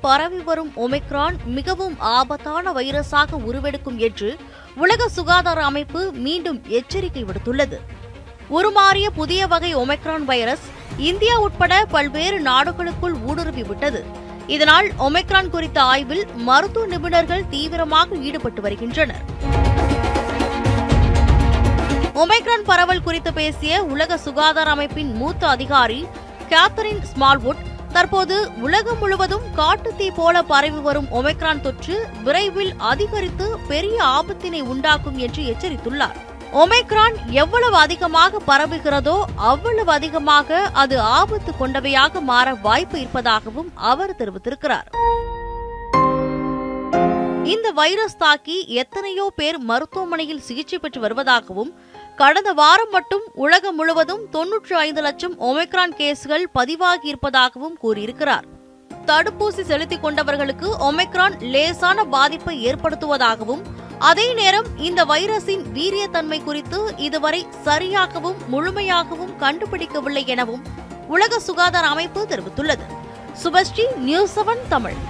பரவி வரும் ஒமிக்ரான் மிகவும் ஆபத்தான வைரஸாக உருவெடுக்கும் என்று உலக சுகாதார அமைப்பு மீண்டும் எச்சரிக்கை விடுத்துள்ளது. உருமாறிய புதிய வகை ஒமிக்ரான் வைரஸ் இந்தியா உட்பட பல்வேறு நாடுகளுக்குள் ஊடுருவிவிட்டது இதனால் ஒமிக்ரான் குறித்த ஆய்வில் மருத்துவ நிபுணர்கள் தீவிரமாக ஈடுபட்டு வருகின்றனர். ஒமைக்ரான் பரவல் குறித்து பேசிய உலக சுகாதார அமைப்பின் மூத்த அதிகாரி கேத்தரின் ஸ்மால்வுட் தற்போது உலகம் முழுவதும் காட்டுத்தீ போல பரவி வரும் ஒமைக்ரான் தொற்று விரைவில் அதிகரித்து பெரிய ஆபத்தினை உண்டாக்கும் என்று எச்சரித்துள்ளார். ஒமைக்ரான் எவ்வளவு அதிகமாக பரவுகிறதோ அவ்வளவு அதிகமாக அது ஆபத்து கொண்டவையாக மாற வாய்ப்பு இருப்பதாகவும் அவர் தெரிவித்திருக்கிறார். இந்த வைரஸ் தாக்கி எத்தனையோ பேர் மருத்துவமனையில் சிகிச்சை பெற்று வருவதாகவும் கடந்த வாரம் மட்டும் உலகம் முழுவதும் தொன்னூற்றி ஐந்து லட்சம் ஒமைக்ரான் கேஸ்கள் பதிவாகி இருப்பதாகவும் கூறியிருக்கிறார். தடுப்பூசி செலுத்திக் கொண்டவர்களுக்கு ஒமைக்ரான் லேசான பாதிப்பை ஏற்படுத்துவதாகவும் அதே நேரம் இந்த வைரஸின் வீரியத்தன்மை குறித்து இதுவரை சரியாகவும் முழுமையாகவும் கண்டுபிடிக்கவில்லை எனவும் உலக சுகாதார அமைப்பு தெரிவித்துள்ளது. Subhashree news seven Tamil.